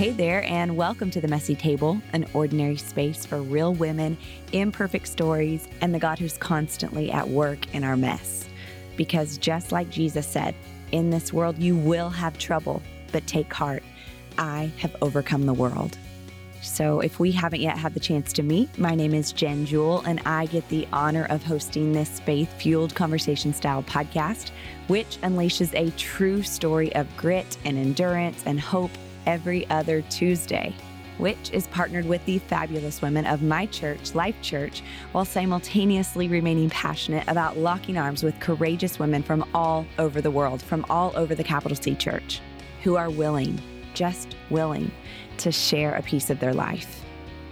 Hey there, and welcome to the Messy Table, an ordinary space for real women, imperfect stories, and the God who's constantly at work in our mess. Because just like Jesus said, in this world you will have trouble, but take heart. I have overcome the world. So, if we haven't yet had the chance to meet, my name is Jenn Jewell, and I get the honor of hosting this faith fueled conversation style podcast, which unleashes a true story of grit and endurance and hope every other Tuesday, which is partnered with the fabulous women of my church, Life Church, while simultaneously remaining passionate about locking arms with courageous women from all over the world, from all over the capital C church, who are willing, just willing to share a piece of their life.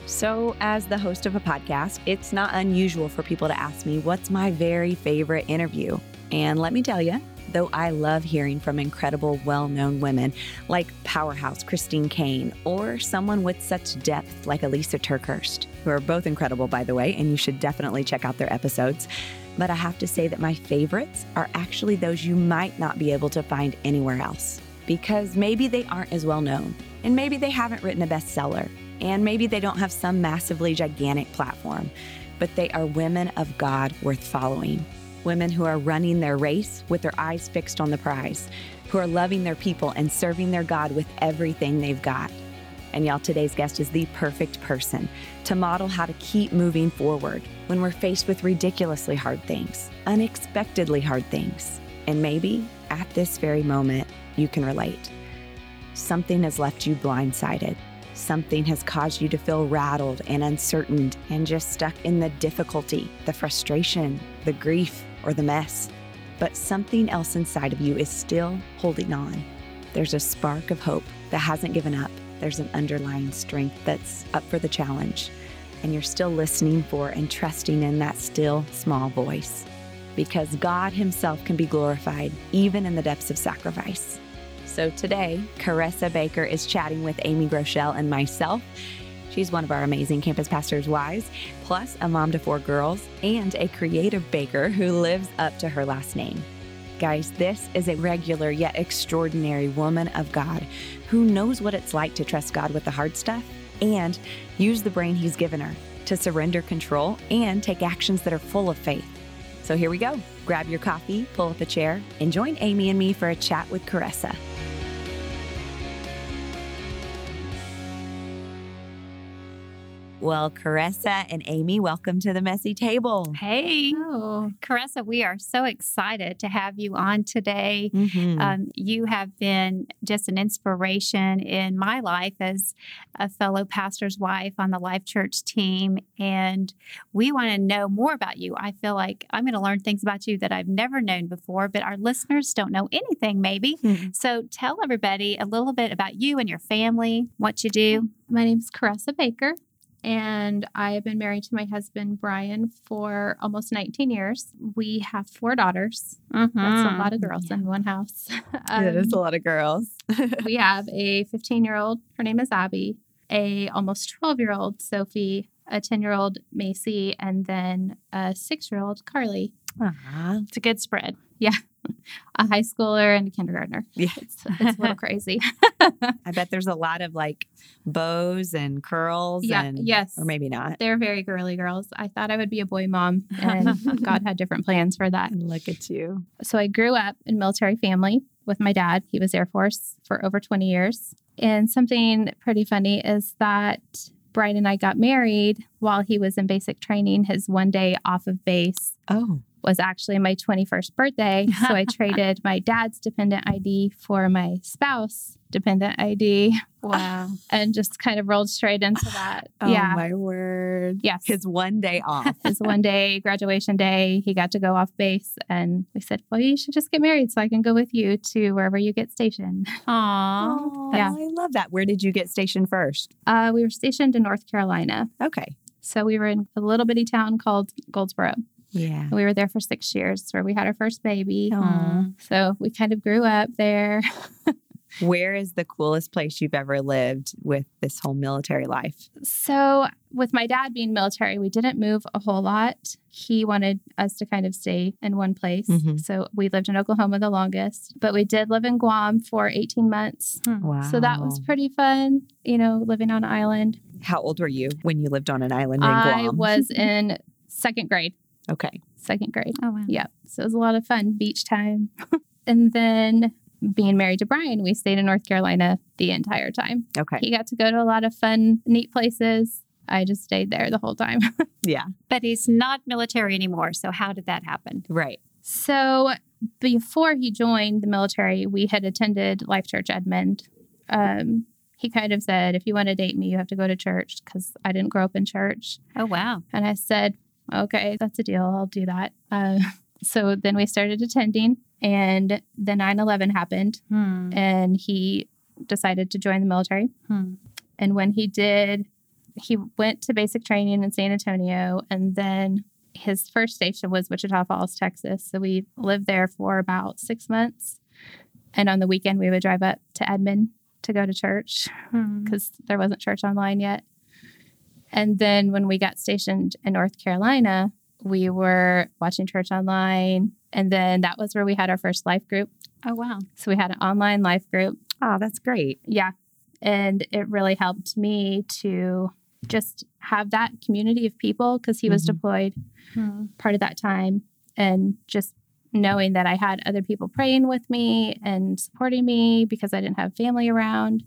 So, as the host of a podcast, it's not unusual for people to ask me, What's my very favorite interview? And let me tell you, though I love hearing from incredible, well known women like powerhouse Christine Caine or someone with such depth like Elisa TerKeurst, who are both incredible, by the way, and you should definitely check out their episodes. But I have to say that my favorites are actually those you might not be able to find anywhere else because maybe they aren't as well known, and maybe they haven't written a bestseller, and maybe they don't have some massively gigantic platform, but they are women of God worth following. Women who are running their race with their eyes fixed on the prize, who are loving their people and serving their God with everything they've got. And y'all, today's guest is the perfect person to model how to keep moving forward when we're faced with ridiculously hard things, unexpectedly hard things. And maybe at this very moment, you can relate. Something has left you blindsided. Something has caused you to feel rattled and uncertain and just stuck in the difficulty, the frustration, the grief, or the mess. But something else inside of you is still holding on. There's a spark of hope that hasn't given up. There's an underlying strength that's up for the challenge. And you're still listening for and trusting in that still small voice. Because God Himself can be glorified even in the depths of sacrifice. So today, Caressa Baker is chatting with Amy Groeschel and myself. She's one of our amazing campus pastors' wives, plus a mom to four girls and a creative baker who lives up to her last name. Guys, this is a regular yet extraordinary woman of God who knows what it's like to trust God with the hard stuff and use the brain He's given her to surrender control and take actions that are full of faith. So here we go. Grab your coffee, pull up a chair, and join Amy and me for a chat with Caressa. Well, Caressa and Amy, welcome to the messy table. Hey, oh. Caressa, we are so excited to have you on today. Mm-hmm. Um, you have been just an inspiration in my life as a fellow pastor's wife on the Life Church team. And we want to know more about you. I feel like I'm going to learn things about you that I've never known before, but our listeners don't know anything, maybe. Mm-hmm. So tell everybody a little bit about you and your family, what you do. My name is Caressa Baker and I have been married to my husband Brian for almost 19 years. We have four daughters. Mm-hmm. That's a lot of girls yeah. in one house. um, it is a lot of girls. we have a 15 year old. Her name is Abby. A almost 12 year old Sophie. A 10 year old Mayci, and then a six year old Carly. Uh-huh. It's a good spread. Yeah a high schooler and a kindergartner. Yeah. It's, it's a little crazy. I bet there's a lot of like bows and curls. Yeah. And, yes. Or maybe not. They're very girly girls. I thought I would be a boy mom, and God had different plans for that. Look at you. So I grew up in military family with my dad. He was Air Force for over 20 years. And something pretty funny is that Brian and I got married while he was in basic training, his one day off of base. Oh was actually my 21st birthday. So I traded my dad's dependent ID for my spouse dependent ID. Wow. And just kind of rolled straight into that. oh, yeah. my word. Yes. His one day off. His one day graduation day. He got to go off base. And we said, well, you should just get married so I can go with you to wherever you get stationed. Aww. yeah. I love that. Where did you get stationed first? Uh, we were stationed in North Carolina. Okay. So we were in a little bitty town called Goldsboro. Yeah. We were there for six years where we had our first baby. Aww. So we kind of grew up there. Where is the coolest place you've ever lived with this whole military life? So, with my dad being military, we didn't move a whole lot. He wanted us to kind of stay in one place. Mhm. So, we lived in Oklahoma the longest, but we did live in Guam for 18 months. Wow. So, that was pretty fun, you know, living on an island. How old were you when you lived on an island in Guam? I was in second grade. Okay. Second grade. Oh, wow. Yep. So it was a lot of fun, beach time. and then being married to Brian, we stayed in North Carolina the entire time. Okay. He got to go to a lot of fun, neat places. I just stayed there the whole time. Yeah. But he's not military anymore. So, how did that happen? Right. so before he joined the military, we had attended Life Church Edmond. Um, he kind of said, if you want to date me, you have to go to church because I didn't grow up in church. Oh, wow. And I said, okay, that's a deal. I'll do that. Uh, so then we started attending, and the 9 11 happened, Hmm. and he decided to join the military. Hmm. And when he did, he went to basic training in San Antonio, and then his first station was Wichita Falls, Texas. So we lived there for about six months. And on the weekend, we would drive up to Edmond to go to church Hmm. because there wasn't church online yet. And then when we got stationed in North Carolina, we were watching church online. And then that was where we had our first life group. Oh, wow. So we had an online life group. Oh, that's great. Yeah. And it really helped me to just have that community of people because he was Mhm. deployed Hmm. part of that time. And just knowing that I had other people praying with me and supporting me because I didn't have family around.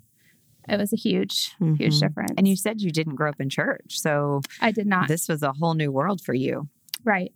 It was a huge, huge Mhm. difference. And you said you didn't grow up in church. So I did not. this was a whole new world for you. Right.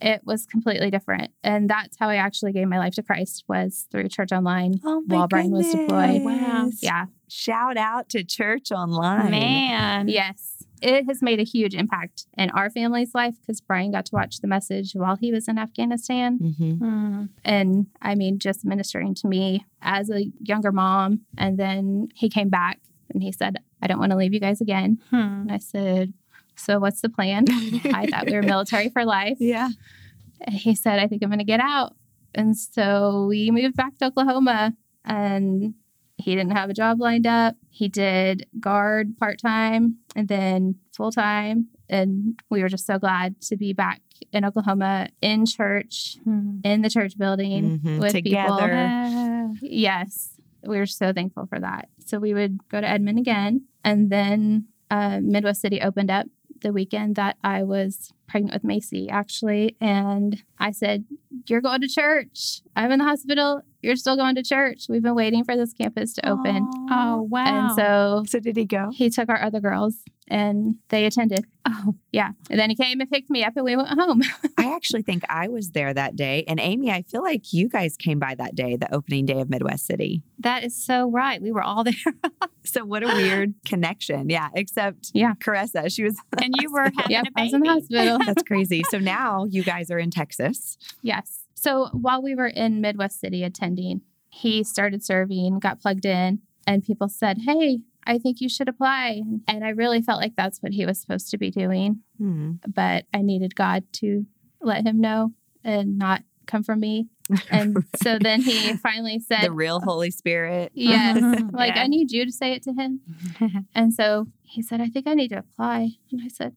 It was completely different. And that's how I actually gave my life to Christ was through church online. Oh, While Brian was deployed. Wow. Yeah. Shout out to church online. Man. Yes. It has made a huge impact in our family's life because Brian got to watch the message while he was in Afghanistan. hmm Hmm. And I mean, just ministering to me as a younger mom. And then he came back and he said, I don't want to leave you guys again. Hmm. And I said, So what's the plan? I thought we were military for life. Yeah. And he said, I think I'm going to get out. And so we moved back to Oklahoma and he didn't have a job lined up. He did guard part time and then full time. And we were just so glad to be back in Oklahoma in church, Hmm. in the church building Mhm. with Together. people. Yes, we were so thankful for that. So we would go to Edmond again. And then uh, Midwest City opened up the weekend that I was pregnant with Mayci, actually. And I said, You're going to church. I'm in the hospital. You're still going to church. We've been waiting for this campus to open. Oh, wow. And so So did he go? he took our other girls and they attended. oh, Yeah. And then he came and picked me up and we went home. I actually think I was there that day. And Amy, I feel like you guys came by that day, the opening day of Midwest City. that is so right. We were all there. So what a weird connection. Yeah. Except Yeah. Caressa, she was and you were having yep. a I was in the baby. that's crazy. So now you guys are in Texas. Yes. So while we were in Midwest City attending, he started serving, got plugged in, and people said, Hey, I think you should apply. And I really felt like that's what he was supposed to be doing. Hmm. But I needed God to let him know and not come from me. And so then he finally said, the real Holy Spirit. Yes. like, Yeah. I need you to say it to him. And so he said, I think I need to apply. And I said,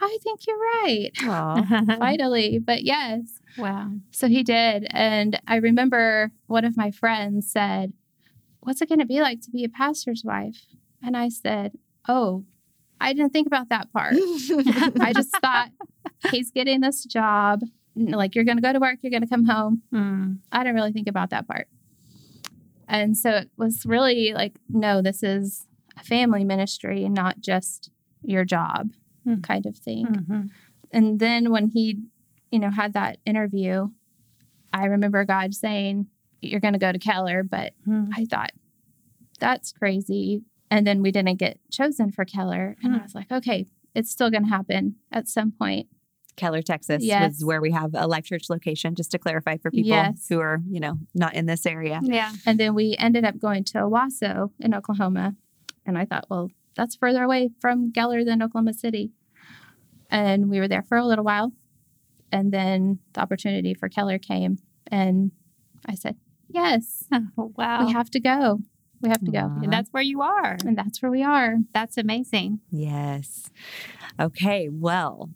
I think you're right. Finally. But yes. wow. So he did. And I remember one of my friends said, What's it going to be like to be a pastor's wife? And I said, Oh, I didn't think about that part. I just thought he's getting this job. Like, you're going to go to work, you're going to come home. Hmm. I didn't really think about that part. And so it was really like, no, this is a family ministry, not just your job Hmm. kind of thing. Mhm. And then when he, you know, had that interview, I remember God saying, You're going to go to Keller. But Hmm. I thought, That's crazy. And then we didn't get chosen for Keller. And I Hmm. was like, Okay, it's still going to happen at some point. Keller, Texas Yes. was where we have a Life Church location, just to clarify for people Yes. who are, you know, not in this area. Yeah. And then we ended up going to Owasso in Oklahoma. And I thought, well, that's further away from Keller than Oklahoma City. And we were there for a little while. And then the opportunity for Keller came. And I said, yes, Oh, wow. we have to go. We have to go. And that's where you are. And that's where we are. That's amazing. Yes. Okay. Well,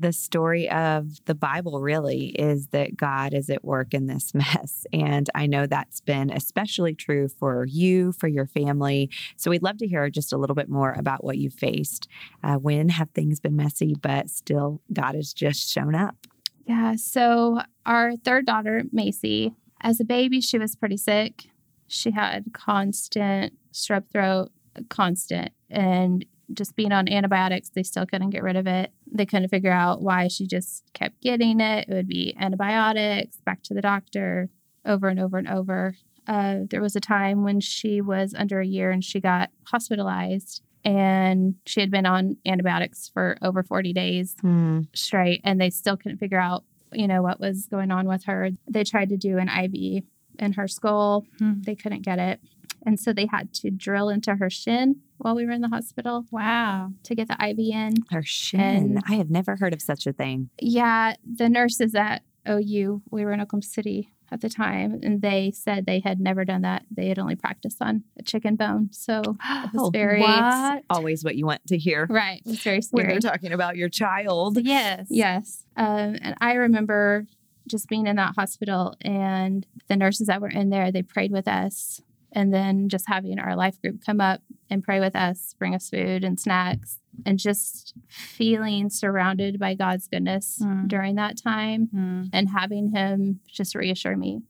the story of the Bible really is that God is at work in this mess. And I know that's been especially true for you, for your family. So we'd love to hear just a little bit more about what you faced. Uh, when have things been messy, but still God has just shown up? Yeah. So our third daughter, Mayci, as a baby, she was pretty sick. She had constant strep throat, constant. And just being on antibiotics, they still couldn't get rid of it. They couldn't figure out why she just kept getting it. It would be antibiotics, back to the doctor, over and over and over. Uh, there was a time when she was under a year and she got hospitalized and she had been on antibiotics for over 40 days hmm. straight and they still couldn't figure out you know what was going on with her they tried to do an iv in her skull hmm. they couldn't get it and so they had to drill into her shin while we were in the hospital. Wow. To get the IV in. Her shin. And I have never heard of such a thing. Yeah. The nurses at OU, we were in Oklahoma City at the time, and they said they had never done that. They had only practiced on a chicken bone. So it was oh, very. What? Always what you want to hear. Right. It was very scary. When they're talking about your child. Yes. Yes. Um, and I remember just being in that hospital and the nurses that were in there, they prayed with us and then just having our life group come up and pray with us, bring us food and snacks, and just feeling surrounded by God's goodness mm. during that time mm. and having Him just reassure me,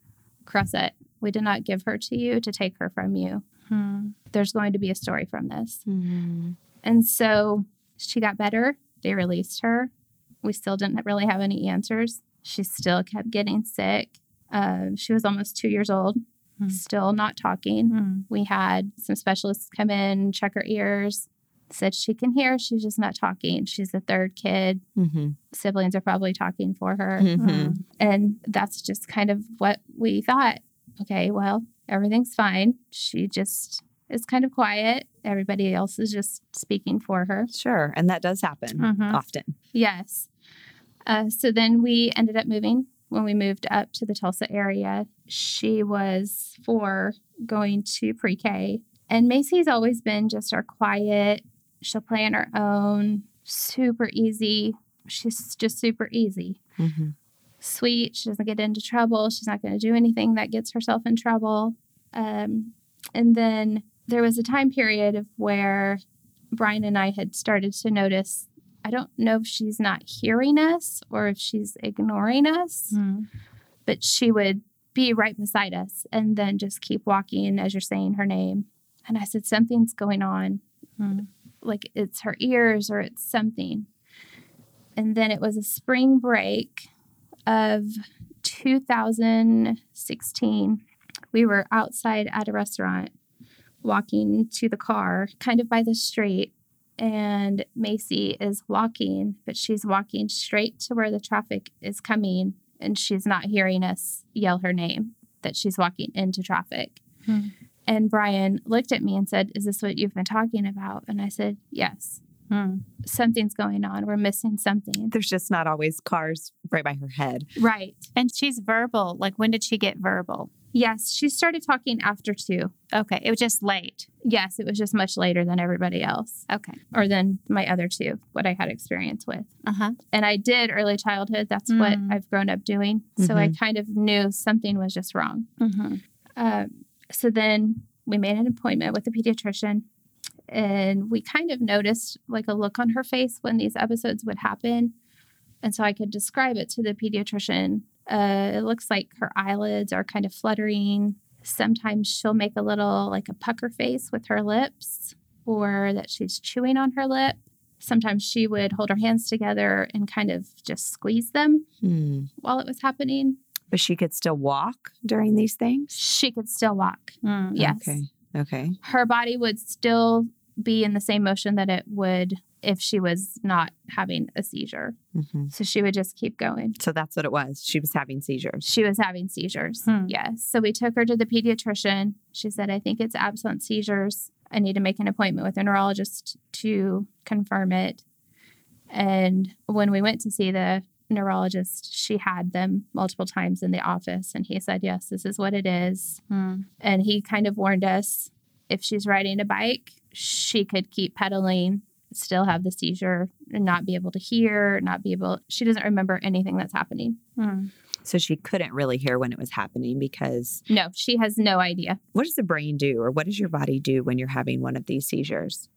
Caressa, we did not give her to you to take her from you. Mm. There's going to be a story from this. Mm-hmm. And so she got better. They released her. We still didn't really have any answers. She still kept getting sick. Uh, she was almost two years old mm. still not talking. Mm. We had some specialists come in, check her ears, said she can hear, she's just not talking. She's the third kid. Mm-hmm. Siblings are probably talking for her. Mm-hmm. Um, and that's just kind of what we thought. Okay, well, everything's fine. She just is kind of quiet. Everybody else is just speaking for her. Sure. And that does happen mm-hmm. often. Yes. Uh, so then we ended up moving when we moved up to the Tulsa area. She was four going to pre K. And Mayci's always been just our quiet, she'll play on her own, super easy. She's just super easy. Mm-hmm. Sweet. She doesn't get into trouble. She's not going to do anything that gets herself in trouble. Um, and then there was a time period of where Brian and I had started to notice I don't know if she's not hearing us or if she's ignoring us, mm. but she would be right beside us and then just keep walking as you're saying her name. And I said, Something's going on. Mm. Like it's her ears or it's something. And then it was a spring break of 2016. We were outside at a restaurant walking to the car, kind of by the street and Mayci is walking, but she's walking straight to where the traffic is coming, and she's not hearing us yell her name, that she's walking into traffic. Hmm. And Brian looked at me and said, Is this what you've been talking about? And I said, Yes. Hmm. Something's going on. We're missing something. There's just not always cars right by her head. Right. And she's verbal. Like, when did she get verbal? Yes, she started talking after two. Okay. It was just late. Yes, it was just much later than everybody else. Okay. Or than my other two, what I had experience with. Uh-huh. And I did early childhood. That's mm. what I've grown up doing. Mm-hmm. So I mm-hmm. kind of knew something was just wrong. Mm-hmm. Um, so then we made an appointment with the pediatrician and we kind of noticed like a look on her face when these episodes would happen. And so I could describe it to the pediatrician uh, it looks like her eyelids are kind of fluttering. Sometimes she'll make a little like a pucker face with her lips or that she's chewing on her lip. Sometimes she would hold her hands together and kind of just squeeze them hmm. while it was happening. But she could still walk during these things? She could still walk. Mm. Yes. Okay. Okay. Her body would still be in the same motion that it would if she was not having a seizure. Mm-hmm. So she would just keep going. So that's what it was. She was having seizures. She was having seizures. Hmm. Yes. So we took her to the pediatrician. She said, I think it's absence seizures. I need to make an appointment with a neurologist to confirm it. And when we went to see the neurologist, she had them multiple times in the office. And he said, Yes, this is what it is. Hmm. And he kind of warned us if she's riding a bike, she could keep pedaling, still have the seizure, and not be able to hear, not be able, she doesn't remember anything that's happening. Hmm. So she couldn't really hear when it was happening because No, she has no idea. what does the brain do or what does your body do when you're having one of these seizures?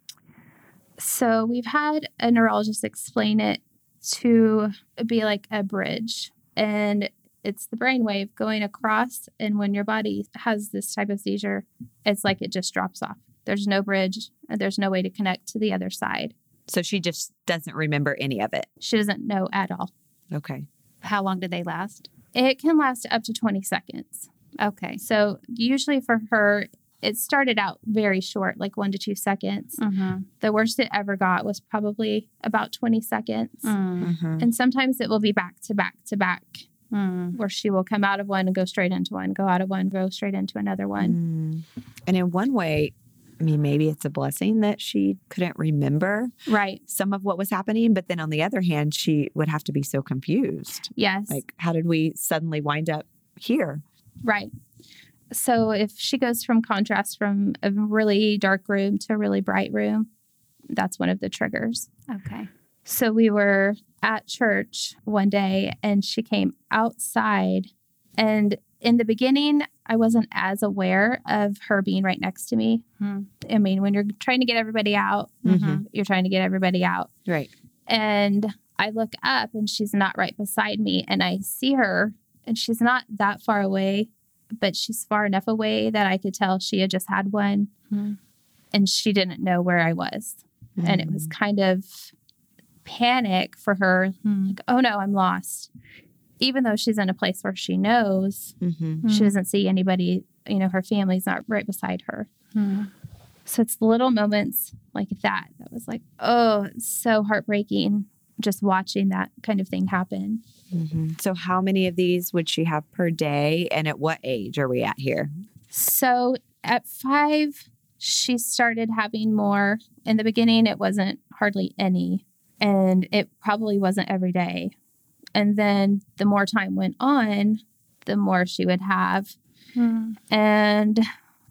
So we've had a neurologist explain it to be like a bridge. And it's the brainwave going across. And when your body has this type of seizure, it's like it just drops off. There's no bridge and there's no way to connect to the other side. So she just doesn't remember any of it. She doesn't know at all. Okay. How long did they last? It can last up to 20 seconds. Okay. So usually for her, it started out very short, like one to two seconds. Mm-hmm. The worst it ever got was probably about 20 seconds. Mm. Mhm. And sometimes it will be back to back to back, Mm. where she will come out of one and go straight into one, go out of one, go straight into another one. Mm. And in one way, I mean, maybe it's a blessing that she couldn't remember Right. some of what was happening. But then on the other hand, she would have to be so confused. Yes. Like, how did we suddenly wind up here? right. So if she goes from contrast from a really dark room to a really bright room, that's one of the triggers. Okay. So we were at church one day and she came outside. And in the beginning, I wasn't as aware of her being right next to me. Hmm. I mean, when you're trying to get everybody out, Mhm. you're trying to get everybody out. Right. And I look up and she's not right beside me. And I see her and she's not that far away, but she's far enough away that I could tell she had just had one Hmm. and she didn't know where I was. And it was kind of panic for her Hmm. like, oh no, I'm lost. Even though she's in a place where she knows Mm-hmm. she doesn't see anybody, you know, her family's not right beside her. Hmm. So it's little moments like that that was like, oh, so heartbreaking just watching that kind of thing happen. hmm So, how many of these would she have per day? And at what age are we at here? So at five, she started having more. In the beginning, it wasn't hardly any, and it probably wasn't every day. And then the more time went on, the more she would have. Hmm. And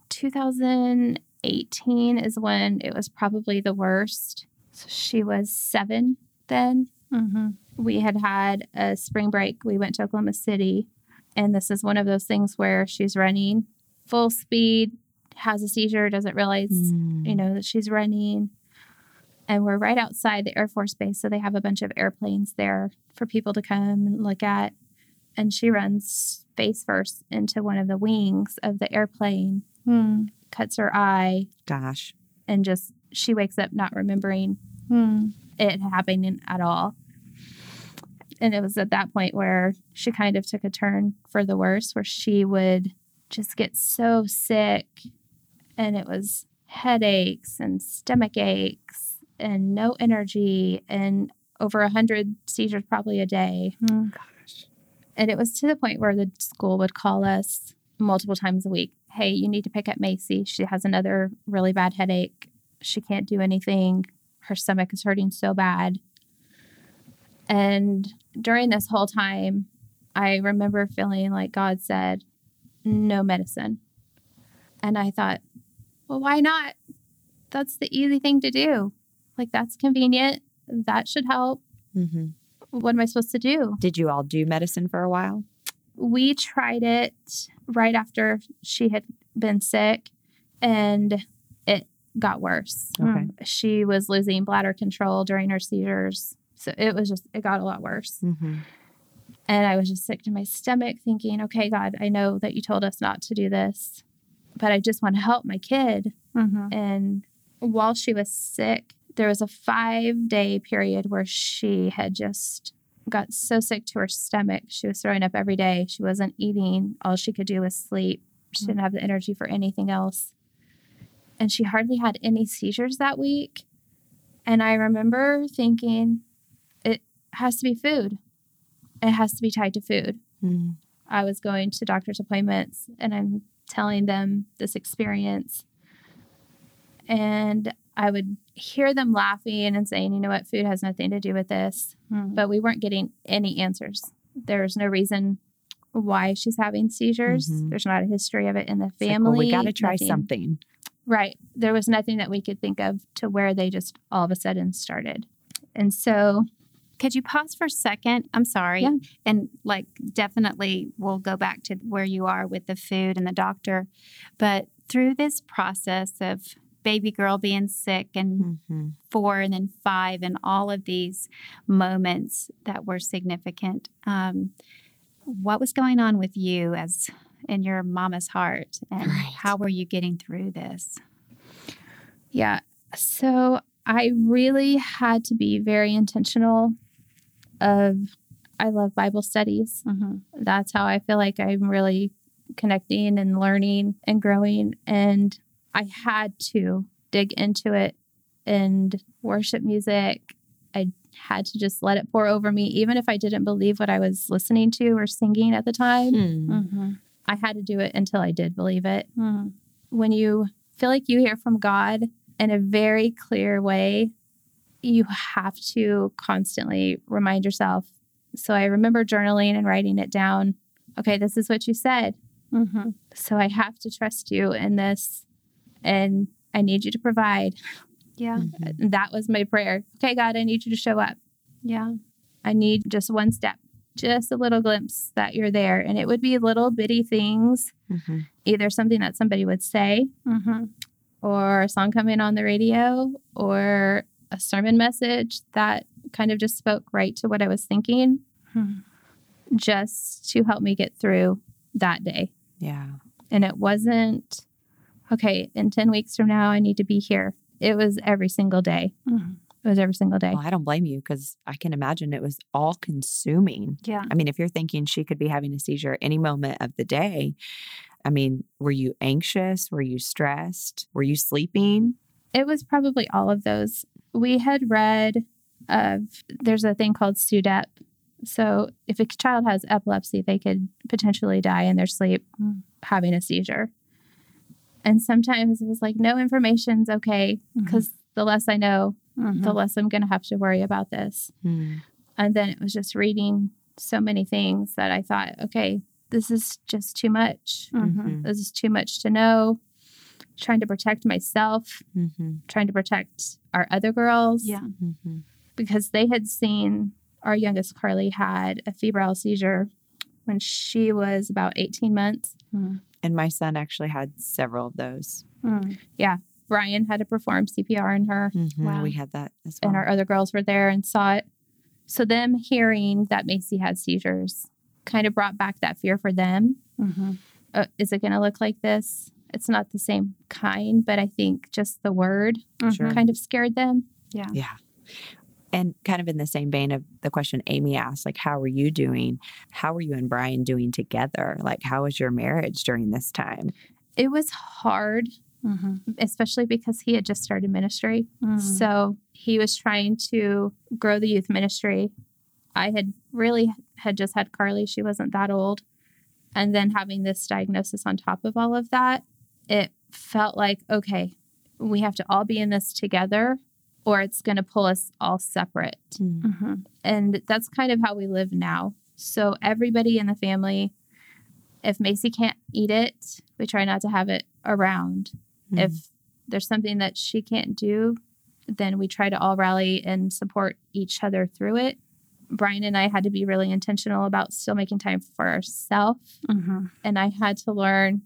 2018 is when it was probably the worst. So she was seven then. Mhm. We had had a spring break. We went to Oklahoma City. And this is one of those things where she's running full speed, has a seizure, doesn't realize, you know, that she's running. And we're right outside the Air Force Base. So they have a bunch of airplanes there for people to come and look at. And she runs face first into one of the wings of the airplane, Hmm. cuts her eye, Gosh. and just she wakes up not remembering Hmm. it happening at all. And it was at that point where she kind of took a turn for the worse, where she would just get so sick. And it was headaches and stomach aches and no energy and over a hundred seizures probably a day. Hmm. And it was to the point where the school would call us multiple times a week. Hey, you need to pick up Mayci. She has another really bad headache. She can't do anything. Her stomach is hurting so bad. And during this whole time, I remember feeling like God said, no medicine. And I thought, well, why not? That's the easy thing to do. Like, that's convenient. That should help. hmm What am I supposed to do? Did you all do medicine for a while? we tried it right after she had been sick and it got worse. Okay. She was losing bladder control during her seizures. So it was just, it got a lot worse. Mm-hmm. And I was just sick to my stomach thinking, okay, God, I know that you told us not to do this, but I just want to help my kid. Mhm. And while she was sick, there was a five day period where she had just got so sick to her stomach. She was throwing up every day. She wasn't eating. All she could do was sleep. She didn't have the energy for anything else. And she hardly had any seizures that week. And I remember thinking, it has to be food. It has to be tied to food. Mm-hmm. I was going to doctor's appointments and I'm telling them this experience. And I would hear them laughing and saying, you know what, food has nothing to do with this. Hmm. But we weren't getting any answers. There's no reason why she's having seizures. Mhm. There's not a history of it in the It's like, family. well, we got to try nothing. something. Right. There was nothing that we could think of to where they just all of a sudden started. And so could you pause for a second? I'm sorry. Yeah. And like, definitely we'll go back to where you are with the food and the doctor. But through this process of baby girl being sick and mm-hmm. four and then five, and all of these moments that were significant, um, what was going on with you as in your mama's heart? And right. how were you getting through this? Yeah. So I really had to be very intentional of I love Bible studies. Mm-hmm. That's how I feel like I'm really connecting and learning and growing. And I had to dig into it and worship music. I had to just let it pour over me, even if I didn't believe what I was listening to or singing at the time. Hmm. Mm-hmm. I had to do it until I did believe it. Mm. When you feel like you hear from God in a very clear way, you have to constantly remind yourself. So I remember journaling and writing it down. Okay, this is what you said. Mm-hmm. So I have to trust you in this, and I need you to provide. Yeah. Mm-hmm. That was my prayer. Okay, God, I need you to show up. Yeah. I need just one step, just a little glimpse that you're there. And it would be little bitty things, mm-hmm. either something that somebody would say, mm-hmm. or a song coming on the radio, or a sermon message that kind of just spoke right to what I was thinking, hmm. just to help me get through that day. Yeah. And it wasn't, okay, in 10 weeks from now, I need to be here. It was every single day. Mm-hmm. It was every single day. Well, I don't blame you because I can imagine it was all consuming. Yeah. I mean, if you're thinking she could be having a seizure any moment of the day, I mean, were you anxious? Were you stressed? Were you sleeping? It was probably all of those we had read of there's a thing called SUDEP. So if a child has epilepsy, they could potentially die in their sleep having a seizure. And sometimes it was like, no information's okay because mm-hmm. the less I know, mm-hmm. the less I'm going to have to worry about this. Mm. And then it was just reading so many things that I thought, okay, this is just too much. Mm-hmm. This is too much to know trying to protect myself, mm-hmm. trying to protect our other girls. Yeah. Mm-hmm. Because they had seen our youngest Carly had a febrile seizure when she was about 18 months. Mm. And my son actually had several of those. Mm. Yeah. Brian had to perform CPR on her. Mm-hmm. Wow. We had that as well. And our other girls were there and saw it. So, them hearing that Mayci had seizures kind of brought back that fear for them. Mm-hmm. Uh, is it going to look like this? It's not the same kind, but I think just the word mm-hmm. kind of scared them. Yeah. Yeah. And kind of in the same vein of the question Amy asked, like, how are you doing? How are you and Brian doing together? Like, how was your marriage during this time? It was hard, mm-hmm. especially because he had just started ministry. Mm-hmm. So he was trying to grow the youth ministry. I had really had just had Carly. She wasn't that old. And then having this diagnosis on top of all of that, it felt like, okay, we have to all be in this together or it's going to pull us all separate. Mm. Mm-hmm. And that's kind of how we live now. So everybody in the family, if Mayci can't eat it, we try not to have it around. Mm. If there's something that she can't do, then we try to all rally and support each other through it. Brian and I had to be really intentional about still making time for ourselves. Mm-hmm. And I had to learn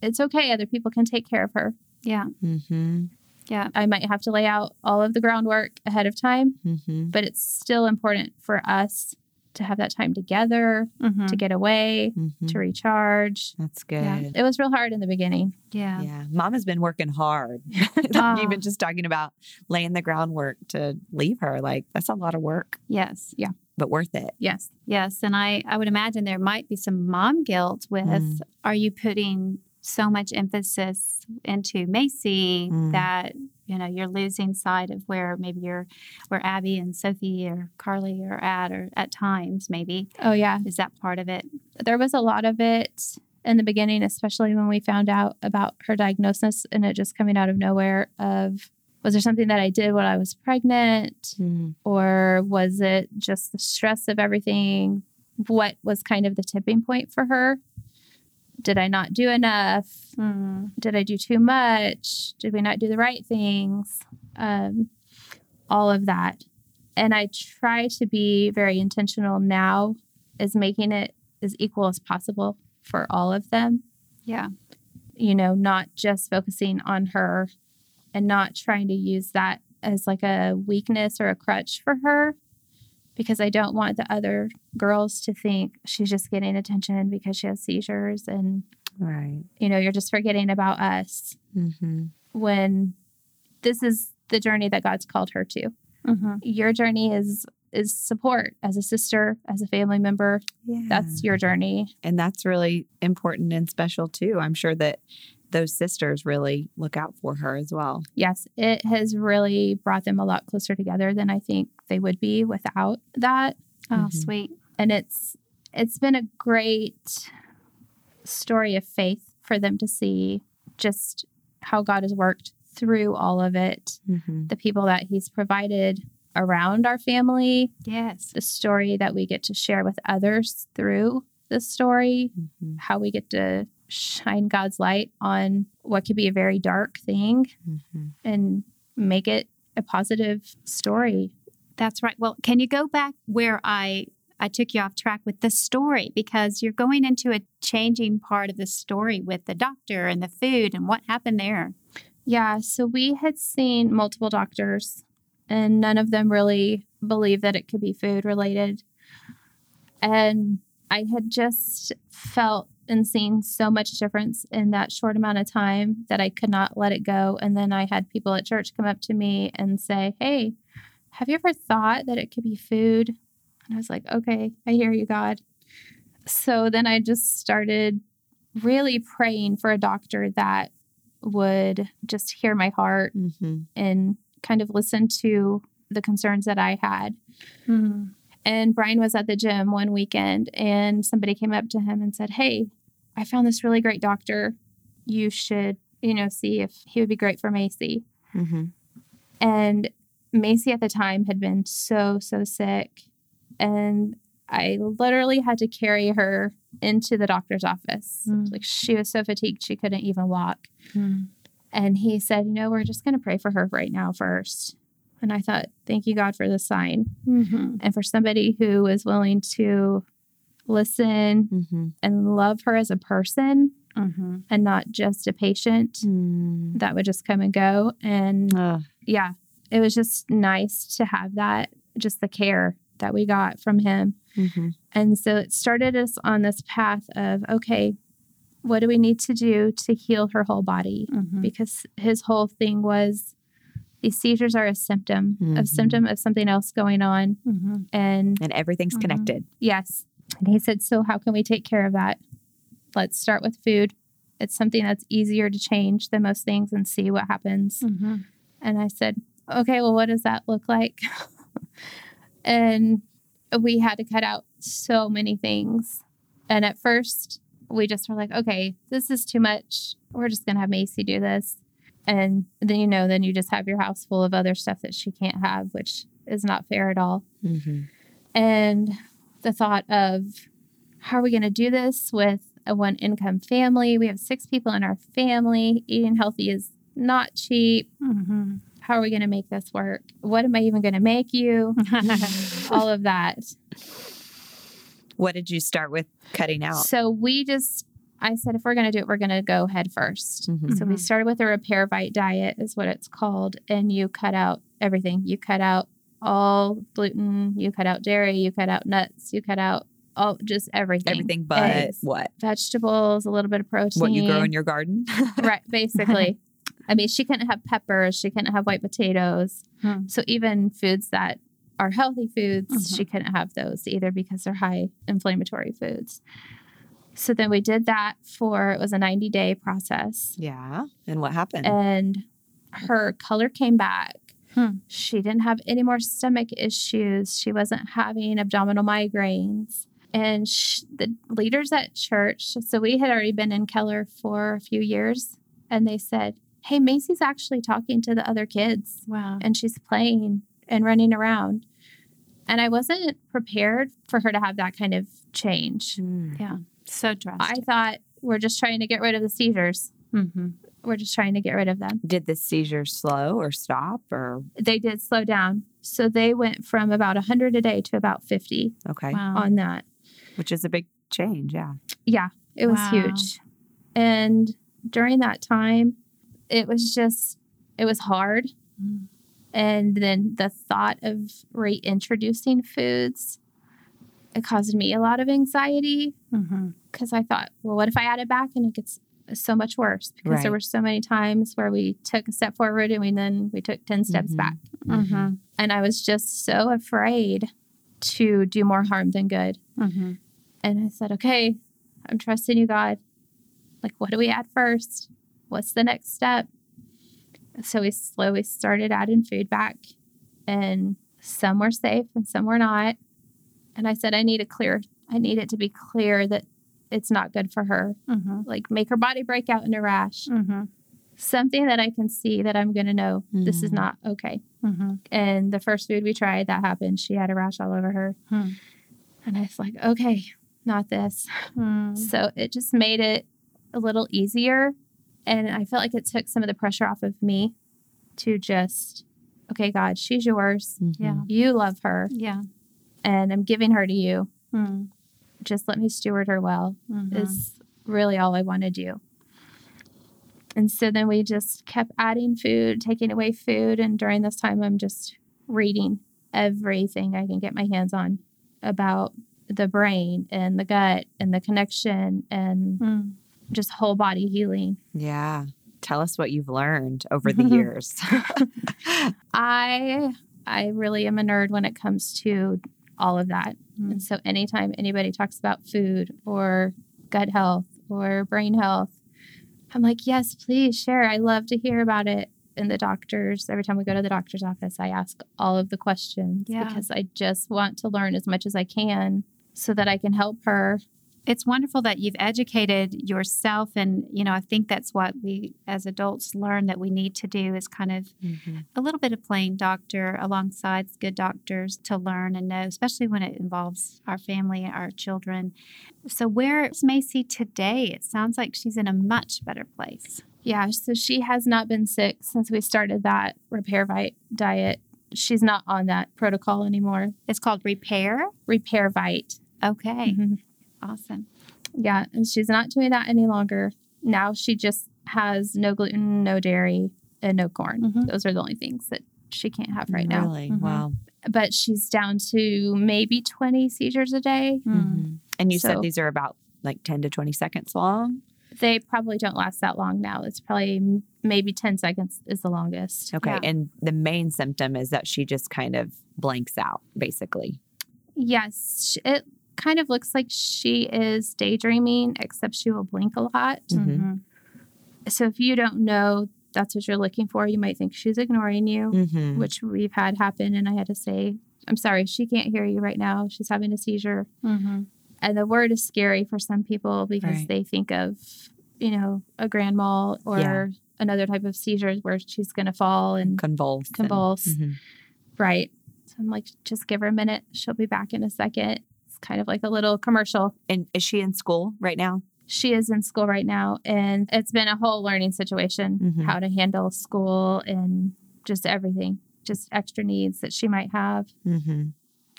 it's okay. Other people can take care of her. Yeah. Mm-hmm. Yeah. I might have to lay out all of the groundwork ahead of time, mm-hmm. but it's still important for us to have that time together, mm-hmm. to get away, mm-hmm. to recharge. That's good. Yeah. It was real hard in the beginning. Yeah. Yeah. Mom has been working hard. uh, Even just talking about laying the groundwork to leave her, like that's a lot of work. Yes. Yeah. But worth it. Yes. Yes. And I, I would imagine there might be some mom guilt with mm. are you putting so much emphasis into Mayci mm. that you know you're losing sight of where maybe you're where Abby and Sophie or Carly are at or at times maybe. Oh yeah, is that part of it? There was a lot of it in the beginning, especially when we found out about her diagnosis and it just coming out of nowhere. Of was there something that I did when I was pregnant, mm. or was it just the stress of everything? What was kind of the tipping point for her? Did I not do enough? Mm. Did I do too much? Did we not do the right things? Um, all of that. And I try to be very intentional now as making it as equal as possible for all of them. Yeah. You know, not just focusing on her and not trying to use that as like a weakness or a crutch for her because I don't want the other girls to think she's just getting attention because she has seizures and right you know you're just forgetting about us mm-hmm. when this is the journey that God's called her to. Mm-hmm. Your journey is is support as a sister, as a family member. Yeah. That's your journey. And that's really important and special too. I'm sure that those sisters really look out for her as well. Yes, it has really brought them a lot closer together than I think they would be without that. Oh, mm-hmm. sweet. And it's it's been a great story of faith for them to see just how God has worked through all of it, mm-hmm. the people that He's provided around our family. Yes. The story that we get to share with others through the story, mm-hmm. how we get to shine God's light on what could be a very dark thing mm-hmm. and make it a positive story. That's right. Well, can you go back where I I took you off track with the story because you're going into a changing part of the story with the doctor and the food and what happened there. Yeah, so we had seen multiple doctors and none of them really believed that it could be food related. And I had just felt and seen so much difference in that short amount of time that I could not let it go. And then I had people at church come up to me and say, Hey, have you ever thought that it could be food? And I was like, Okay, I hear you, God. So then I just started really praying for a doctor that would just hear my heart mm-hmm. and kind of listen to the concerns that I had. Mm-hmm. And Brian was at the gym one weekend and somebody came up to him and said, Hey, I found this really great doctor. You should, you know, see if he would be great for Mayci. Mm-hmm. And Mayci at the time had been so, so sick. And I literally had to carry her into the doctor's office. Mm. Like she was so fatigued she couldn't even walk. Mm. And he said, You know, we're just going to pray for her right now first. And I thought, Thank you, God, for the sign. Mm-hmm. And for somebody who is willing to listen mm-hmm. and love her as a person mm-hmm. and not just a patient mm. that would just come and go. And uh. yeah, it was just nice to have that, just the care that we got from him. Mm-hmm. And so it started us on this path of okay, what do we need to do to heal her whole body? Mm-hmm. Because his whole thing was these seizures are a symptom, mm-hmm. a symptom of something else going on. Mm-hmm. And and everything's mm-hmm. connected. Yes. And he said, So how can we take care of that? Let's start with food. It's something that's easier to change than most things and see what happens. Mm-hmm. And I said, Okay, well, what does that look like? and we had to cut out so many things. And at first, we just were like, okay, this is too much. We're just going to have Mayci do this. And then, you know, then you just have your house full of other stuff that she can't have, which is not fair at all. Mm-hmm. And the thought of how are we going to do this with a one income family? We have six people in our family. Eating healthy is not cheap. Mm-hmm. How are we going to make this work? What am I even going to make you? all of that. What did you start with cutting out? So we just, I said, if we're going to do it, we're going to go head 1st mm-hmm. So we mm-hmm. started with a repair bite diet, is what it's called. And you cut out everything. You cut out all gluten, you cut out dairy, you cut out nuts, you cut out all just everything. Everything but Eggs, what? Vegetables, a little bit of protein. What you grow in your garden? right, basically. I mean, she couldn't have peppers, she couldn't have white potatoes. Hmm. So even foods that are healthy foods, mm-hmm. she couldn't have those either because they're high inflammatory foods. So then we did that for it was a 90 day process. Yeah. And what happened? And her color came back. Hmm. She didn't have any more stomach issues. She wasn't having abdominal migraines. And sh- the leaders at church, so we had already been in Keller for a few years, and they said, Hey, Mayci's actually talking to the other kids. Wow. And she's playing and running around. And I wasn't prepared for her to have that kind of change. Mm. Yeah. So drastic. I thought we're just trying to get rid of the seizures. Mm-hmm. We're just trying to get rid of them. Did the seizures slow or stop or They did slow down. So they went from about 100 a day to about 50 okay, Wow. on that. which is a big change, yeah. Yeah, it was Wow. huge. And during that time, it was just, it was hard. Mm. And then the thought of reintroducing foods, it caused me a lot of anxiety Mm-hmm. because I thought, well, what if I add it back and it gets so much worse? Because there were so many times where we took a step forward and we then we took 10 steps Mhm. back. Mm-hmm. And I was just so afraid to do more harm than good. Mm-hmm. And I said, okay, I'm trusting you, God. Like, what do we add first? What's the next step? So we slowly started adding food back, and some were safe and some were not. And I said, I need a clear, I need it to be clear that it's not good for her. Mm-hmm. Like, make her body break out in a rash. Mm-hmm. Something that I can see that I'm going to know this is Mhm. not okay. Mm-hmm. And the first food we tried, that happened. She had a rash all over her. Hmm. And I was like, okay, not this. Mm. So it just made it a little easier. And I felt like it took some of the pressure off of me to just, okay, God, she's yours. Mhm. Yeah. You love her, Yeah. And I'm giving her to you. Mm. Just let me steward her well, Mhm. is really all I want to do. And so then we just kept adding food, taking away food. And during this time, I'm just reading everything I can get my hands on about the brain and the gut and the connection and Mm. just whole body healing. Yeah. Tell us what you've learned over the years. I I really am a nerd when it comes to all of that. Mm. And so anytime anybody talks about food or gut health or brain health, I'm like, yes, please share. I love to hear about it. And the doctors, every time we go to the doctor's office, I ask all of the questions Yeah. because I just want to learn as much as I can so that I can help her. It's wonderful that you've educated yourself and you know i think that's what we as adults learn that we need to do is kind of Mhm. a little bit of playing doctor alongside good doctors to learn and know especially when it involves our family our children so where's Mayci today it sounds like she's in a much better place Yeah, so she has not been sick since we started that repair vite diet. She's not on that protocol anymore. it's called repair Repair vite. okay Mhm. Awesome Yeah, and she's not doing that any longer. Now she just has no gluten, no dairy, and no corn. Mhm. Those are the only things that she can't have right now. Really? Mhm. Wow. But she's down to maybe 20 seizures a day. Mm. Mhm. And you So- said these are about like 10 to 20 seconds long? They probably don't last that long now. It's probably maybe 10 seconds is the longest. Okay. Yeah. And the main symptom is that she just kind of blanks out, basically. Yes, it kind of looks like she is daydreaming, except she will blink a lot. Mhm. Mhm. So if you don't know that's what you're looking for, you might think she's ignoring you. Mm-hmm. which we've had happen. And I had to say, I'm sorry, she can't hear you right now. She's having a seizure. Mhm. And the word is scary for some people because Right. they think of, you know, a grand mal or Yeah. another type of seizures where she's going to fall and Convulse. and- convulse. Mhm. Right. So I'm like, just give her a minute. She'll be back in a second. It's kind of like a little commercial. And is she in school right now? She is in school right now, and it's been a whole learning situation Mhm. how to handle school and just everything, just extra needs that she might have. Mm-hmm.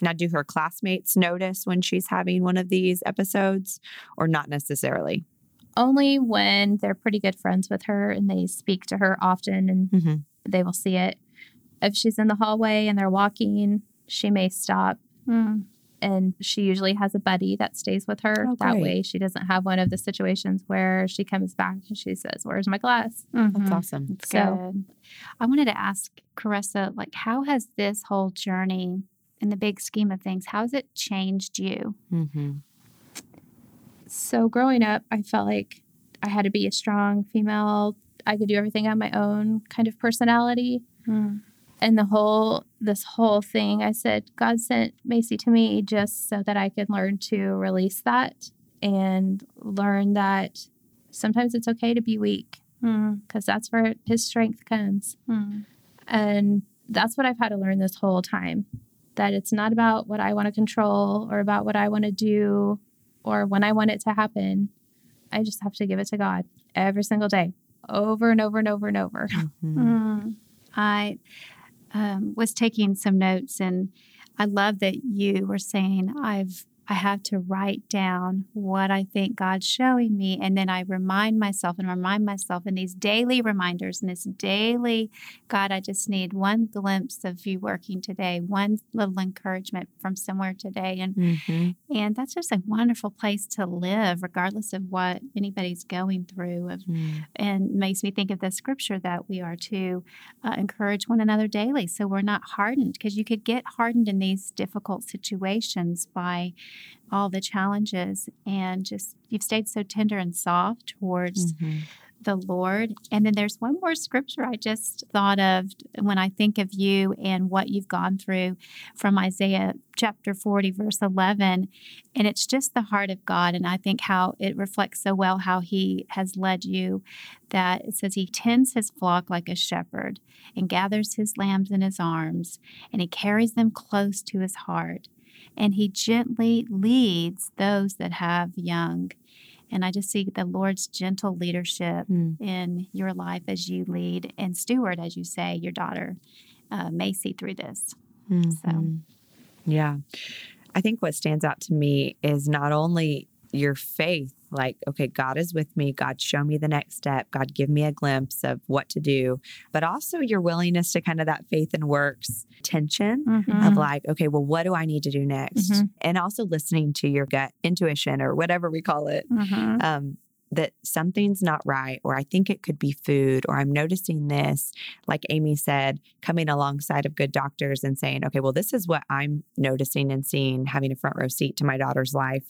Now, do her classmates notice when she's having one of these episodes or not necessarily? only when they're pretty good friends with her and they speak to her often and Mm-hmm. they will see it. If she's in the hallway and they're walking, she may stop Mm. And she usually has a buddy that stays with her. Oh, that way she doesn't have one of the situations where she comes back and she says, Where's my glass? That's Mhm. awesome. That's So- good. I wanted to ask Caressa, like, how has this whole journey, in the big scheme of things, how has it changed you? Mm-hmm. So growing up, I felt like I had to be a strong female. I could do everything on my own kind of personality. And the whole this whole thing i said god sent Mayci to me just so that i could learn to release that and learn that sometimes it's okay to be weak Mm. because that's where his strength comes Mm. and that's what i've had to learn this whole time that it's not about what i want to control or about what i want to do or when i want it to happen I just have to give it to God every single day, over and over and over and over. Mm-hmm. Mm. I um, was taking some notes and I love that you were saying, I've I have to write down what I think God's showing me. And then I remind myself and remind myself in these daily reminders and this daily, God, I just need one glimpse of you working today, one little encouragement from somewhere today. And mm-hmm. and that's just a wonderful place to live, regardless of what anybody's going through. Of, mm. And makes me think of the scripture that we are to uh, encourage one another daily. So we're not hardened because you could get hardened in these difficult situations by all the challenges and just you've stayed so tender and soft towards mm-hmm. the Lord. And then there's one more scripture I just thought of when I think of you and what you've gone through from Isaiah chapter 40, verse 11. And it's just the heart of God. And I think how it reflects so well how He has led you that it says He tends His flock like a shepherd and gathers His lambs in His arms and He carries them close to His heart and he gently leads those that have young. And I just see the Lord's gentle leadership mm. in your life as you lead and steward, as you say, your daughter, uh, see through this. Mm-hmm. So, yeah. I think what stands out to me is not only your faith like okay god is with me god show me the next step god give me a glimpse of what to do but also your willingness to kind of that faith and works tension mm-hmm. of like okay well what do i need to do next mm-hmm. and also listening to your gut intuition or whatever we call it mm-hmm. um, that something's not right, or I think it could be food, or I'm noticing this, like Amy said, coming alongside of good doctors and saying, okay, well, this is what I'm noticing and seeing, having a front row seat to my daughter's life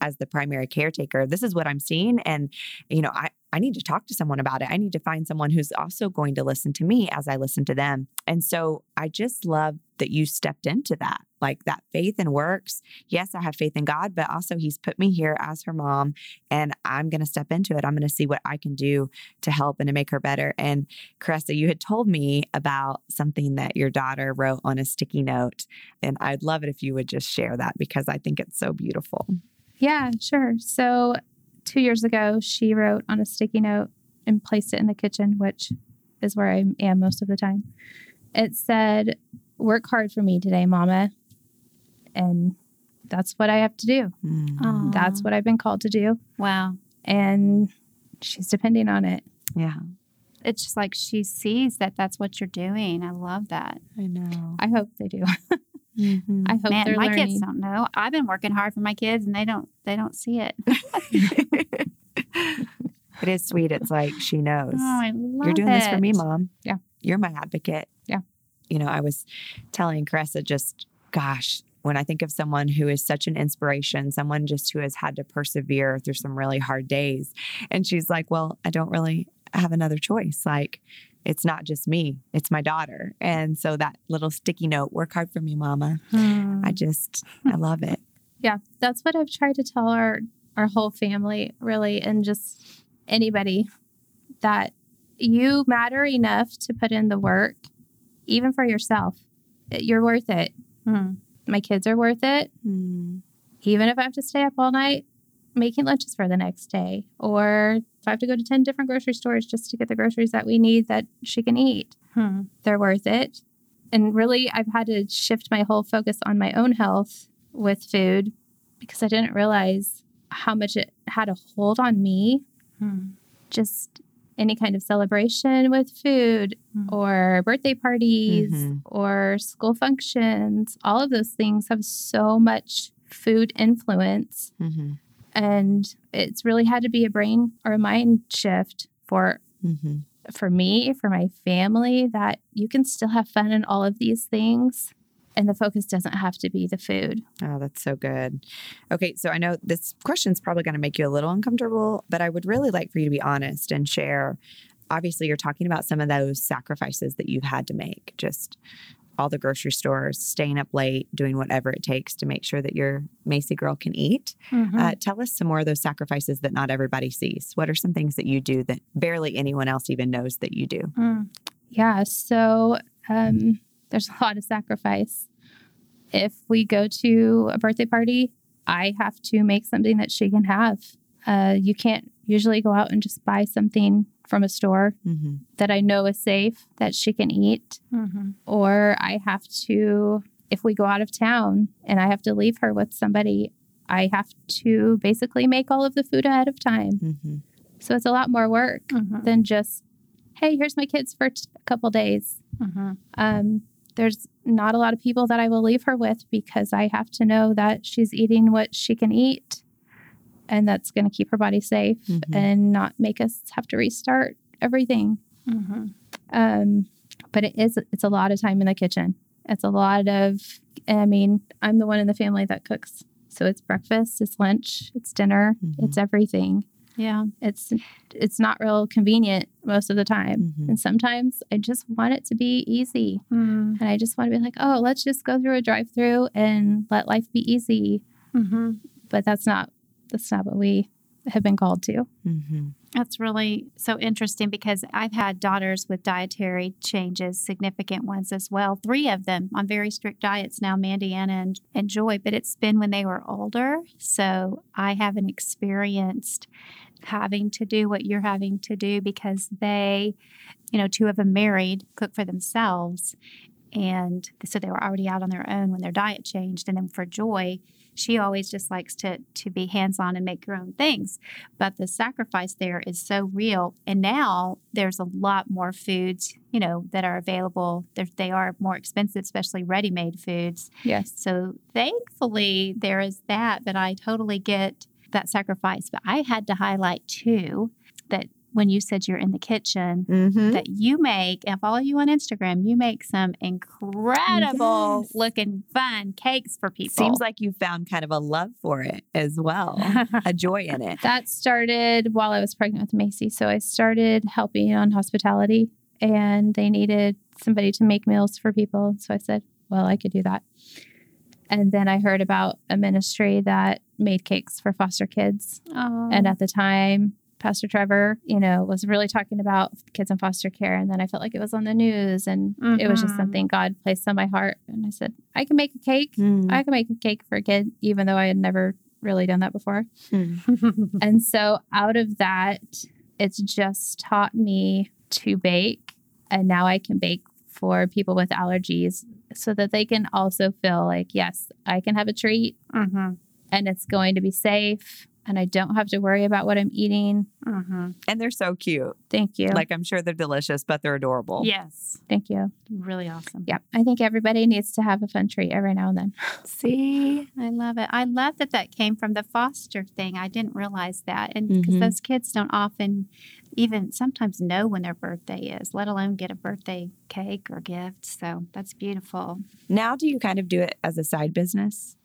as the primary caretaker. This is what I'm seeing. And, you know, I, I need to talk to someone about it. I need to find someone who's also going to listen to me as I listen to them. And so I just love that you stepped into that, like that faith and works. Yes, I have faith in God, but also He's put me here as her mom, and I'm going to step into it. I'm going to see what I can do to help and to make her better. And Caressa, you had told me about something that your daughter wrote on a sticky note, and I'd love it if you would just share that because I think it's so beautiful. Yeah, sure. So two years ago, she wrote on a sticky note and placed it in the kitchen, which is where I am most of the time. It said, Work hard for me today, Mama. And that's what I have to do. Mm. That's what I've been called to do. Wow. And she's depending on it. Yeah. It's just like she sees that that's what you're doing. I love that. I know. I hope they do. Mm-hmm. I hope Man, my learning. kids don't know. I've been working hard for my kids, and they don't. They don't see it. it is sweet. It's like she knows. Oh, I love You're doing it. this for me, mom. Yeah. You're my advocate. Yeah. You know, I was telling Caressa just, gosh, when I think of someone who is such an inspiration, someone just who has had to persevere through some really hard days. And she's like, Well, I don't really have another choice. Like, it's not just me, it's my daughter. And so that little sticky note, work hard for me, mama. Hmm. I just, I love it. Yeah, that's what I've tried to tell our our whole family, really, and just anybody that you matter enough to put in the work, even for yourself. You're worth it. Hmm. My kids are worth it. Hmm. Even if I have to stay up all night making lunches for the next day, or if I have to go to 10 different grocery stores just to get the groceries that we need that she can eat, hmm. they're worth it. And really, I've had to shift my whole focus on my own health with food because I didn't realize how much it had a hold on me. Hmm. Just any kind of celebration with food hmm. or birthday parties mm-hmm. or school functions, all of those things have so much food influence. Mm-hmm. And it's really had to be a brain or a mind shift for mm-hmm. for me, for my family, that you can still have fun in all of these things. And the focus doesn't have to be the food. Oh, that's so good. Okay, so I know this question is probably going to make you a little uncomfortable, but I would really like for you to be honest and share obviously you're talking about some of those sacrifices that you've had to make just all the grocery stores, staying up late, doing whatever it takes to make sure that your Mayci girl can eat. Mm-hmm. Uh, tell us some more of those sacrifices that not everybody sees. What are some things that you do that barely anyone else even knows that you do? Mm. Yeah, so um, there's a lot of sacrifice. If we go to a birthday party, I have to make something that she can have. Uh, you can't usually go out and just buy something from a store Mm-hmm. that I know is safe that she can eat. Mm-hmm. Or I have to, if we go out of town and I have to leave her with somebody, I have to basically make all of the food ahead of time. Mm-hmm. So it's a lot more work Mm-hmm. than just, hey, here's my kids for t- a couple days. Mm-hmm. Um, there's not a lot of people that I will leave her with because I have to know that she's eating what she can eat and that's going to keep her body safe Mhm. and not make us have to restart everything. Mm-hmm. Um, but it is, it's a lot of time in the kitchen. It's a lot of, I mean, I'm the one in the family that cooks. So it's breakfast, it's lunch, it's dinner, Mhm. it's everything. Yeah. It's it's not real convenient most of the time. Mhm. And sometimes I just want it to be easy. Mm-hmm. And I just want to be like, oh, let's just go through a drive through and let life be easy. Mm-hmm. But that's not that's not what we have been called to. Mm-hmm. That's really so interesting because I've had daughters with dietary changes, significant ones as well. Three of them on very strict diets now, Mandy, Anna, and, and Joy, but it's been when they were older. So I haven't experienced having to do what you're having to do because they, you know, two of them married, cook for themselves. And so they were already out on their own when their diet changed. And then for Joy, she always just likes to to be hands on and make her own things but the sacrifice there is so real and now there's a lot more foods you know that are available They're, they are more expensive especially ready-made foods Yes. so thankfully there is that but i totally get that sacrifice but i had to highlight too that when you said you're in the kitchen Mm-hmm. that you make and follow you on instagram you make some incredible Yes. looking fun cakes for people Seems like you found kind of a love for it as well, a joy in it. That started while I was pregnant with Mayci. So I started helping on hospitality and they needed somebody to make meals for people. So I said, well, I could do that. And then I heard about a ministry that made cakes for foster kids. oh. And at the time, Pastor Trevor, you know, was really talking about kids in foster care. And then I felt like it was on the news and it was just Mhm. something God placed on my heart. And I said, I can make a cake. Mm. I can make a cake for a kid, even though I had never really done that before. Mm. And so out of that, it's just taught me to bake. And now I can bake for people with allergies so that they can also feel like, yes, I can have a treat mm-hmm. and it's going to be safe. And I don't have to worry about what I'm eating. Mm-hmm. And they're so cute. Thank you. Like I'm sure they're delicious, but they're adorable. Yes. Thank you. Really awesome. Yeah. I think everybody needs to have a fun treat every now and then. See? I love it. I love that that came from the foster thing. I didn't realize that. And because Mhm. those kids don't often even sometimes know when their birthday is, let alone get a birthday cake or gift. So that's beautiful. Now do you kind of do it as a side business?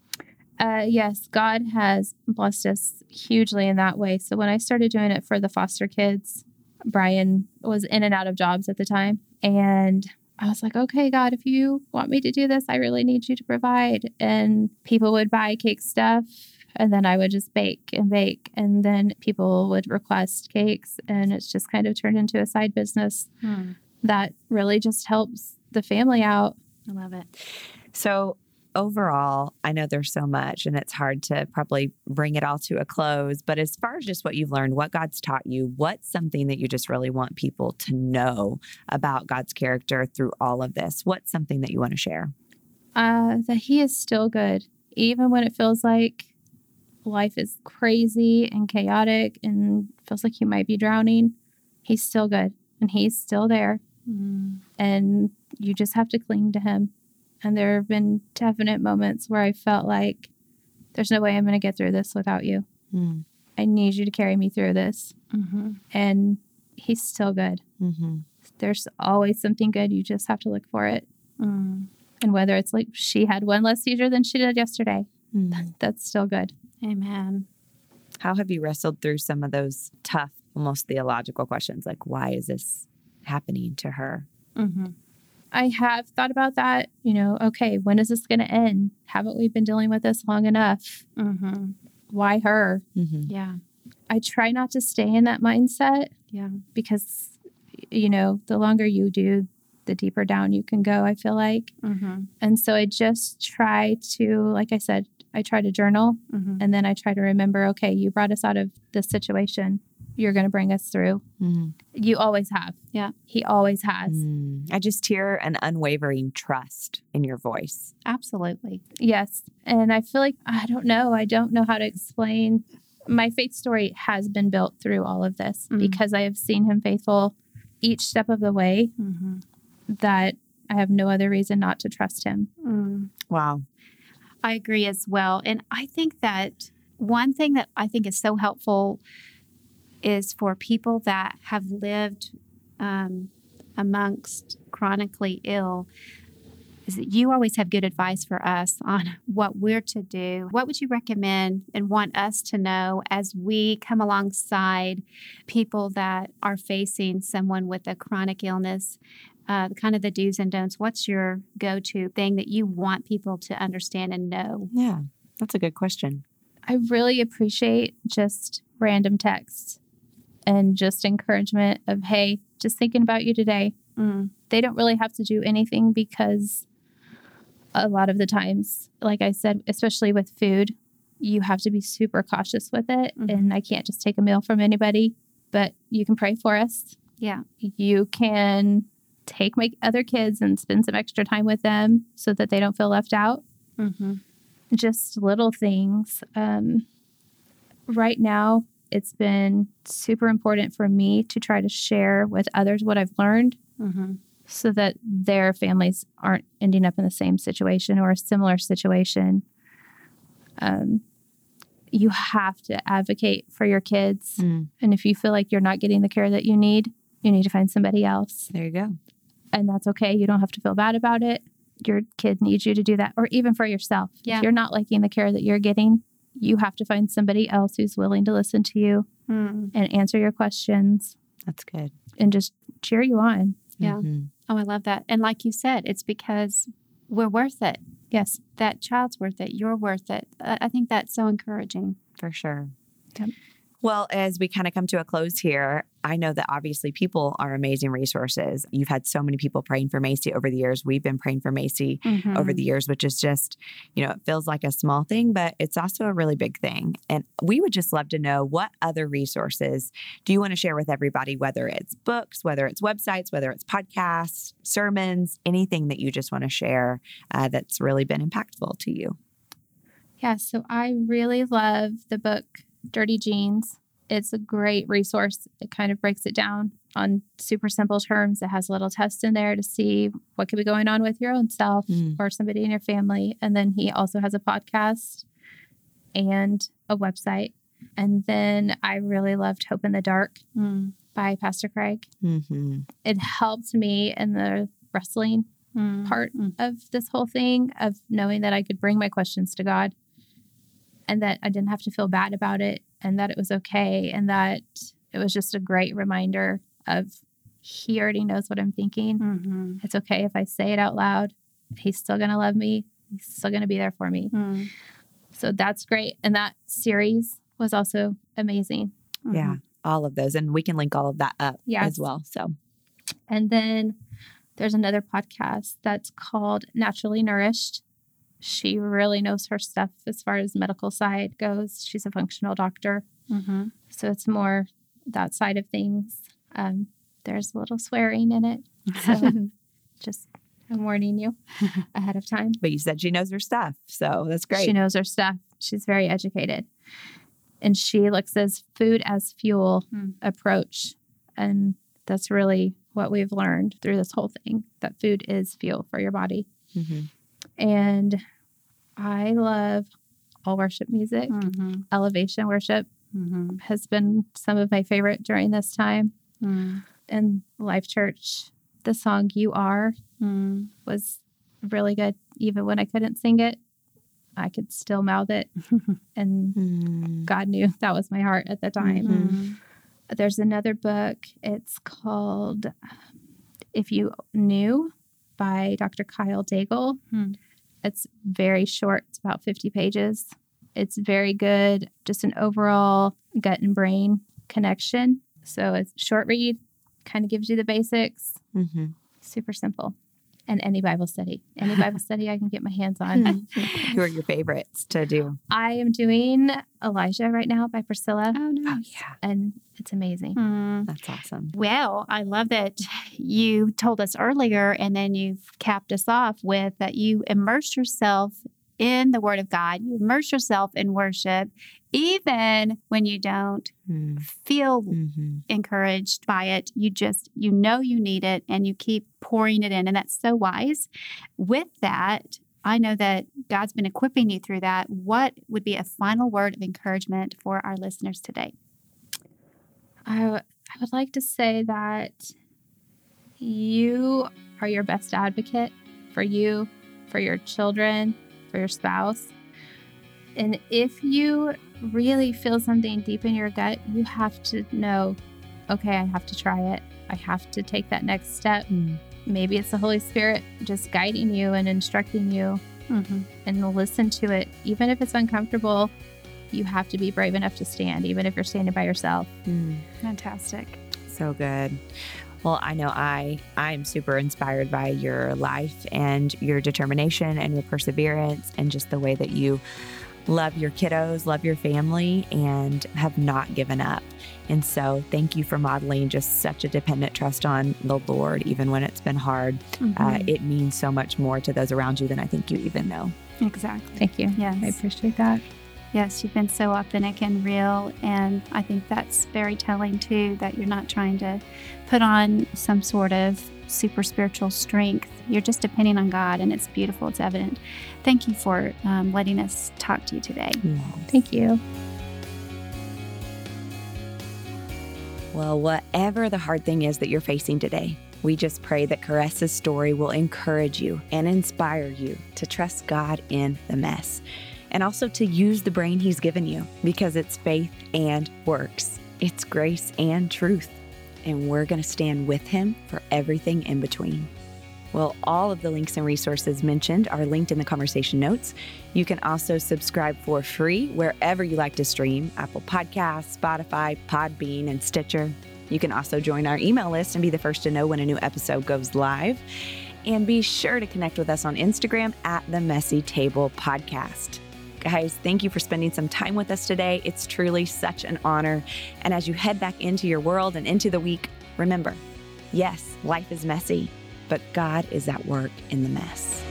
Uh, yes, God has blessed us hugely in that way. So when I started doing it for the foster kids, Brian was in and out of jobs at the time. And I was like, okay, God, if you want me to do this, I really need you to provide. And people would buy cake stuff. And then I would just bake and bake. And then people would request cakes. And it's just kind of turned into a side business that really just helps the family out. I love it. So overall, I know there's so much and it's hard to probably bring it all to a close, but as far as just what you've learned, what God's taught you, what's something that you just really want people to know about God's character through all of this? What's something that you want to share? uh, that he is still good, even when it feels like life is crazy and chaotic and feels like you might be drowning. He's still good and he's still there. Mm. And you just have to cling to him. And there have been definite moments where I felt like there's no way I'm going to get through this without you. Mm, I need you to carry me through this. Mm-hmm. And he's still good. mm-hmm. There's always something good. You just have to look for it. Mm. And whether it's like she had one less seizure than she did yesterday, Mm. that's still good. Amen. How have you wrestled through some of those tough, almost theological questions like, why is this happening to her? Mm-hmm. I have thought about that. You know, okay, when is this going to end? Haven't we been dealing with this long enough? Mm-hmm. Why her? Mm-hmm. Yeah. I try not to stay in that mindset Yeah. because, you know, the longer you do, the deeper down you can go, I feel like. Mm-hmm. And so I just try to, like I said, I try to journal Mm-hmm. and then I try to remember, okay, you brought us out of this situation. You're going to bring us through. Mm. You always have. Yeah. He always has. Mm. I just hear an unwavering trust in your voice. Absolutely. Yes. And I feel like, I don't know. I don't know how to explain. My faith story has been built through all of this Mm. because I have seen him faithful each step of the way Mm-hmm. that I have no other reason not to trust him. Mm. Wow. I agree as well. And I think that one thing that I think is so helpful is for people that have lived um, amongst chronically ill is that you always have good advice for us on what we're to do. What would you recommend and want us to know as we come alongside people that are facing someone with a chronic illness? Uh, kind of the do's and don'ts. What's your go to thing that you want people to understand and know? Yeah. That's a good question. I really appreciate just random texts and just encouragement of, hey, just thinking about you today. Mm. They don't really have to do anything because a lot of the times, like I said, especially with food, you have to be super cautious with it. Mhm. And I can't just take a meal from anybody, but you can pray for us. Yeah. You can take my other kids and spend some extra time with them so that they don't feel left out Mm-hmm. just little things. Um, right now, it's been super important for me to try to share with others what I've learned Mm-hmm. so that their families aren't ending up in the same situation or a similar situation. Um, you have to advocate for your kids. Mm. And if you feel like you're not getting the care that you need, you need to find somebody else. There you go. And that's okay. You don't have to feel bad about it. Your kid needs you to do that, or even for yourself. Yeah. If you're not liking the care that you're getting, you have to find somebody else who's willing to listen to you Mm. and answer your questions That's good. and just cheer you on. Yeah. Mhm. Oh, I love that. And like you said, it's because we're worth it. Yes. That child's worth it. You're worth it. I I think that's so encouraging. For sure. Yep. Well, as we kind of come to a close here, I know that obviously people are amazing resources. You've had so many people praying for Mayci over the years. We've been praying for Mayci over the years, which is just, you know, it feels like a small thing, but it's also a really big thing. And we would just love to know what other resources do you want to share with everybody, whether it's books, whether it's websites, whether it's podcasts, sermons, anything that you just want to share uh, that's really been impactful to you. Yeah. So I really love the book Dirty Genes. It's a great resource. It kind of breaks it down on super simple terms. It has a little test in there to see what could be going on with your own self Mm. or somebody in your family. And then he also has a podcast and a website. And then I really loved Hope in the Dark Mm. by Pastor Craig. Mm-hmm. It helped me in the wrestling Mm. part Mm. of this whole thing of knowing that I could bring my questions to God and that I didn't have to feel bad about it and that it was okay and that it was just a great reminder of he already knows what I'm thinking. Mhm. It's okay if I say it out loud. He's still going to love me. He's still going to be there for me. Mm. So that's great. And that series was also amazing. Yeah, all of those. And we can link all of that up Yes. as well. So, And then there's another podcast that's called Naturally Nourished. She really knows her stuff as far as medical side goes. She's a functional doctor. Mhm. So it's more that side of things. Um, there's a little swearing in it. So just I'm warning you ahead of time. but you said she knows her stuff. So that's great. She knows her stuff. She's very educated. And she looks as food as fuel Hmm. approach. And that's really what we've learned through this whole thing that food is fuel for your body. Mhm. And I love all worship music. Mhm. Elevation worship Mhm. has been some of my favorite during this time. Mm. And Life.Church, the song You Are Mm. was really good. Even when I couldn't sing it, I could still mouth it. And Mm. God knew that was my heart at the time. Mhm. There's another book. It's called um, If You Knew by Dr. Kyle Daigle. Hmm. It's very short, it's about 50 pages. It's very good, just an overall gut and brain connection. So it's short read, kind of gives you the basics, Mhm. super simple. And any Bible study. Any Bible study I can get my hands on. Who are your favorites to do? I am doing Elijah right now by Priscilla. Oh, nice. Oh, yeah. And it's amazing. Hmm. That's awesome. Well, I love that you told us earlier and then you've capped us off with that you immerse yourself in the Word of God. You immerse yourself in worship, even when you don't Mm. feel Mhm. encouraged by it. You just, you know, you need it and you keep pouring it in. And that's so wise. With that, I know that God's been equipping you through that. What would be a final word of encouragement for our listeners today? I, w- I would like to say that you are your best advocate for you, for your children, for your spouse. And if you really feel something deep in your gut, you have to know, okay, I have to try it. I have to take that next step. Mm. Maybe it's the Holy Spirit just guiding you and instructing you Mm-hmm. and listen to it. Even if it's uncomfortable, you have to be brave enough to stand, even if you're standing by yourself. Mm. Fantastic. So good. Well, I know I I'm super inspired by your life and your determination and your perseverance and just the way that you love your kiddos, love your family and have not given up. And so, thank you for modeling just such a dependent trust on the Lord even when it's been hard. Uh, Mhm. it means so much more to those around you than I think you even know. exactly. Thank you. Yes. I appreciate that. Yes, you've been so authentic and real. And I think that's very telling too that you're not trying to put on some sort of super spiritual strength. You're just depending on God, and it's beautiful. It's evident. Thank you for um, letting us talk to you today. Thank you. Well, whatever the hard thing is that you're facing today, we just pray that Caressa's story will encourage you and inspire you to trust God in the mess and also to use the brain He's given you because it's faith and works, it's grace and truth. And we're going to stand with Him for everything in between. Well, all of the links and resources mentioned are linked in the conversation notes. You can also subscribe for free wherever you like to stream Apple Podcasts, Spotify, Podbean, and Stitcher. You can also join our email list and be the first to know when a new episode goes live. And be sure to connect with us on Instagram at the Messy Table Podcast. Guys, thank you for spending some time with us today. It's truly such an honor. And as you head back into your world and into the week, remember yes, life is messy, but God is at work in the mess.